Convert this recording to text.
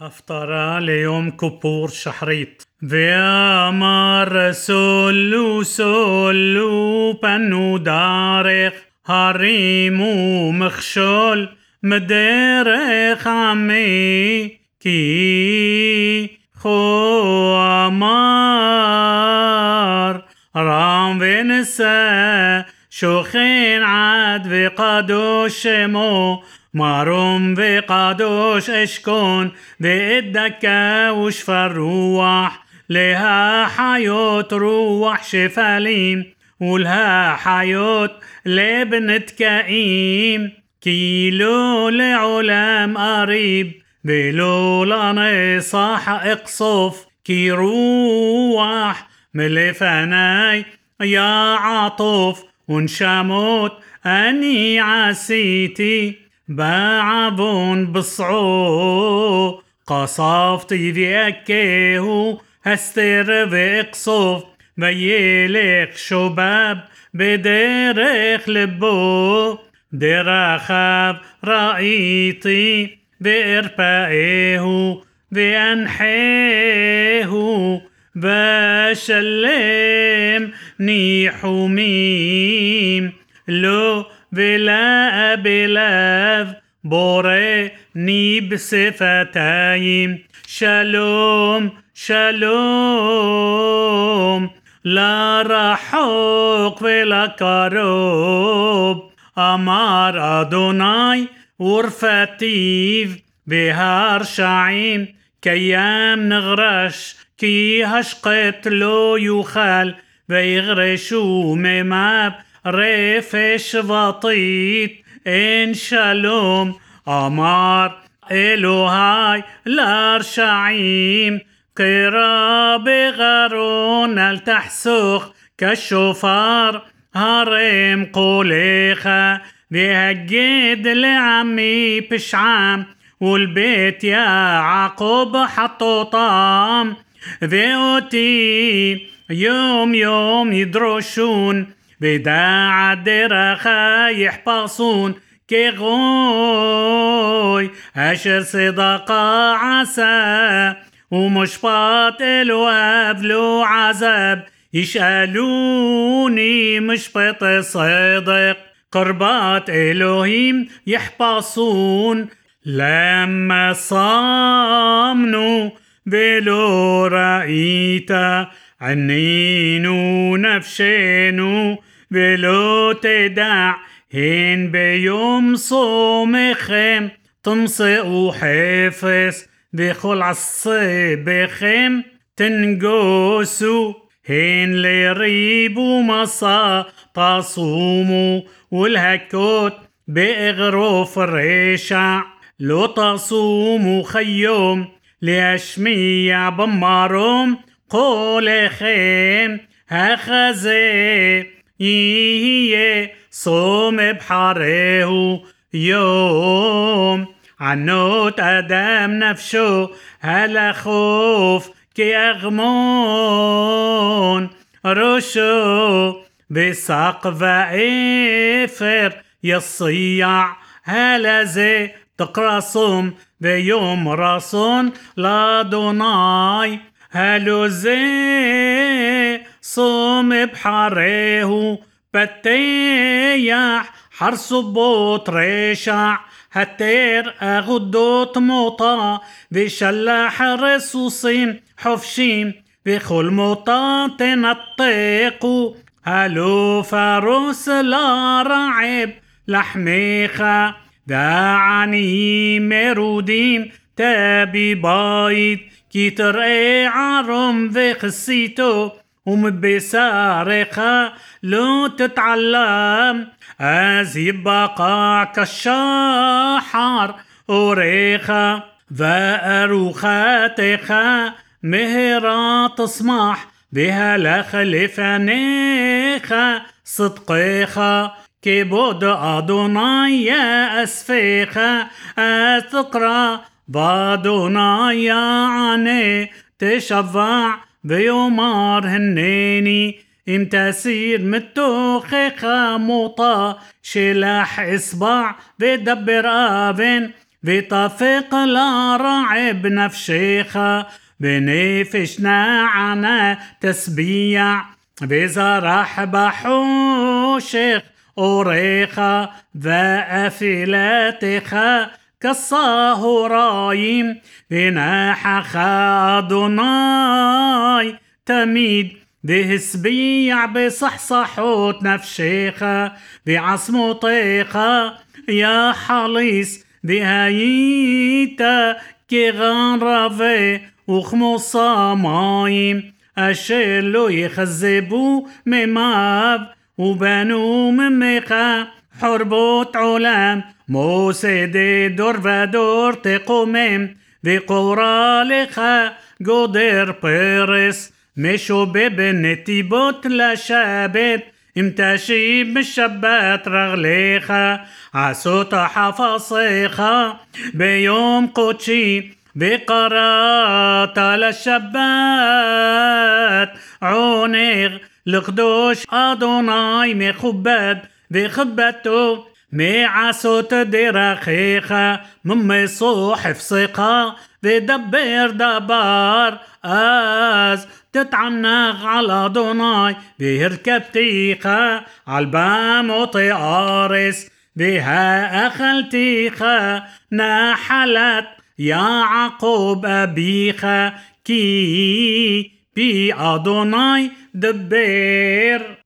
هفطرة ليوم كبور شحريط. وامر رسول سولو بنو دارخ هريمو مخشول مدرخ عمي. كي خو أمار. رام ونسا شوخين عاد وقادوش شمو. ماروم وقادوش اشكون بإدك وشفى الروح لها حيوت روح شفاليم ولها حيوت لبنت كئيم كيلو لعلام قريب بلو لنصح اقصف. كي روح ملفناي يا عطوف ونشاموت أني عسيتي بعبون بصعو قصافتي في أكيهو هستر بقصف بيلك شباب بدرخ لبو درخاب رأيتي بإرفائه بأنحيه ואשלם ניחומים לו ולאבליו בורא ניב שפתיים שלום שלום לרחוק ולקרוב אמר אדוני ורפאתיו بهار شعيم كيام نغرش كي هشقت لو يخال بطيط إن شالوم أمار إلهاي لارشعيم قراب غارون التحسخ كالشفار هرم قوليخا بهجد لعمي بشعام. والبيت يا عقوب حطوا طعام ذيوتي يوم يوم يدرشون بداع الدرخة يحبصون كغوي أشر صدقة عسى ومشبط الواب له عذاب يسألوني مشبط صدق قربات إلهيم يحبصون لما صامنوا بلو رأيت عنينو نفشينو بلو تدع. هين بيوم صومكم تمصئوا حفظ بخل عصبكم تنقوسوا هين لريبوا مصا تصوموا والهكوت بإغروف الريشع. لو تصوموا خيوم لأشميع بمارهم هخزي يهي صوم بحره يوم. ענות אדם נפשו הלכוף כאגמון. ראשו ושק ואפר יציע הלזה תקרא צום ויום רצון לאדוני הלוא זה צום אבחרהו פתח חרצובות רשע هتير أغدوت موطا بشلح رصوصين حفشين بخل موطا تنطقوا هلو فاروس لا رعب لحميخا دعني مروديم تابي بايد. كي ترقي عرم وخسيتو ومبسارخة لو تتعلم از يبقى كالشحر وريخة وأروخاتخة مهرة تصمح بها لخلفانيخة صدقيخة كيبود أدوناي يا أسفيخة أتقرأ بادوناي عني تشفع بيومار هنيني ام تسير متوخخة موطا شلاح اصبع بدبر ابن וטפק לרעב נפשך, בנפש נענה תשביע, וזרח בחושך אורך, ואפילתך كالصهرايم بناحخ أدوناي تميد بهسبيع بصحصحوت نفشيخة بعصموطيخة يا حليس بهايتا كيغان رافي وخموصا مايم أشلو يخزبو مماب وبنو مميخا حربوت علام موسى دور ودور تقومم וקורא לך גודר פרס, משובב בנתיבות לשבת, אם תשיב בשבת רגליך, עשות חפשיך ביום קודשי, וקראת לשבת עונר לקדוש אדוני מכובד بخبته מעשות דרכיך ממצוא חפצך ודבר דבר אז תתענג על אדוני והרכבתיך על במותי ארץ והאכלתיך נחלת יעקב אביך. כי פי אדוני דיבר.